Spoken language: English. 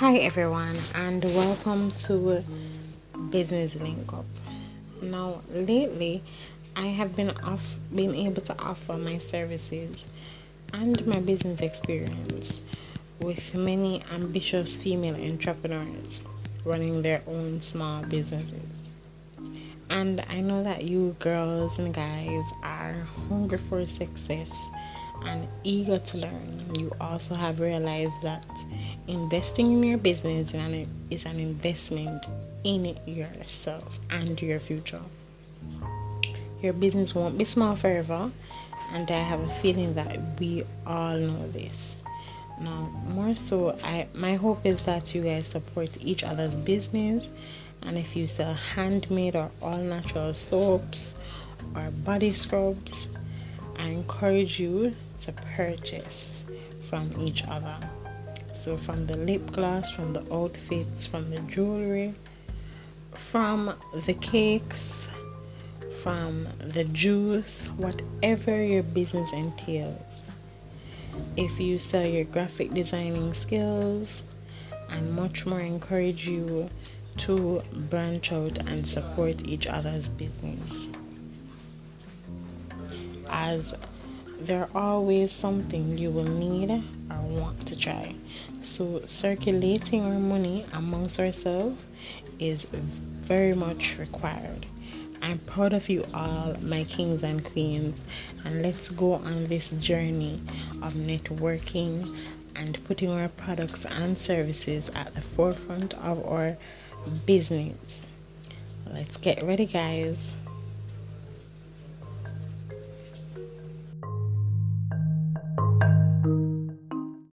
Hi everyone, and welcome to Business Link Up. Now, lately, I have been off, been able to offer my services and my business experience with many ambitious female entrepreneurs running their own small businesses. And I know that you girls and guys are hungry for success and eager to learn. You also have realized that investing in your business is an investment in yourself and your future. Your business won't be small forever, and I have a feeling that we all know this. Now, more so, I my hope is that you guys support each other's business, and if you sell handmade or all natural soaps or body scrubs, I encourage you to purchase from each other. So, from the lip gloss, from the outfits, from the jewelry, from the cakes, from the juice, whatever your business entails. If you sell your graphic designing skills and much more, encourage you to branch out and support each other's business. As there are always something you will need or want to try. So circulating our money amongst ourselves is very much required. I'm proud of you all, my kings and queens, and let's go on this journey of networking and putting our products and services at the forefront of our business. Let's get ready, guys.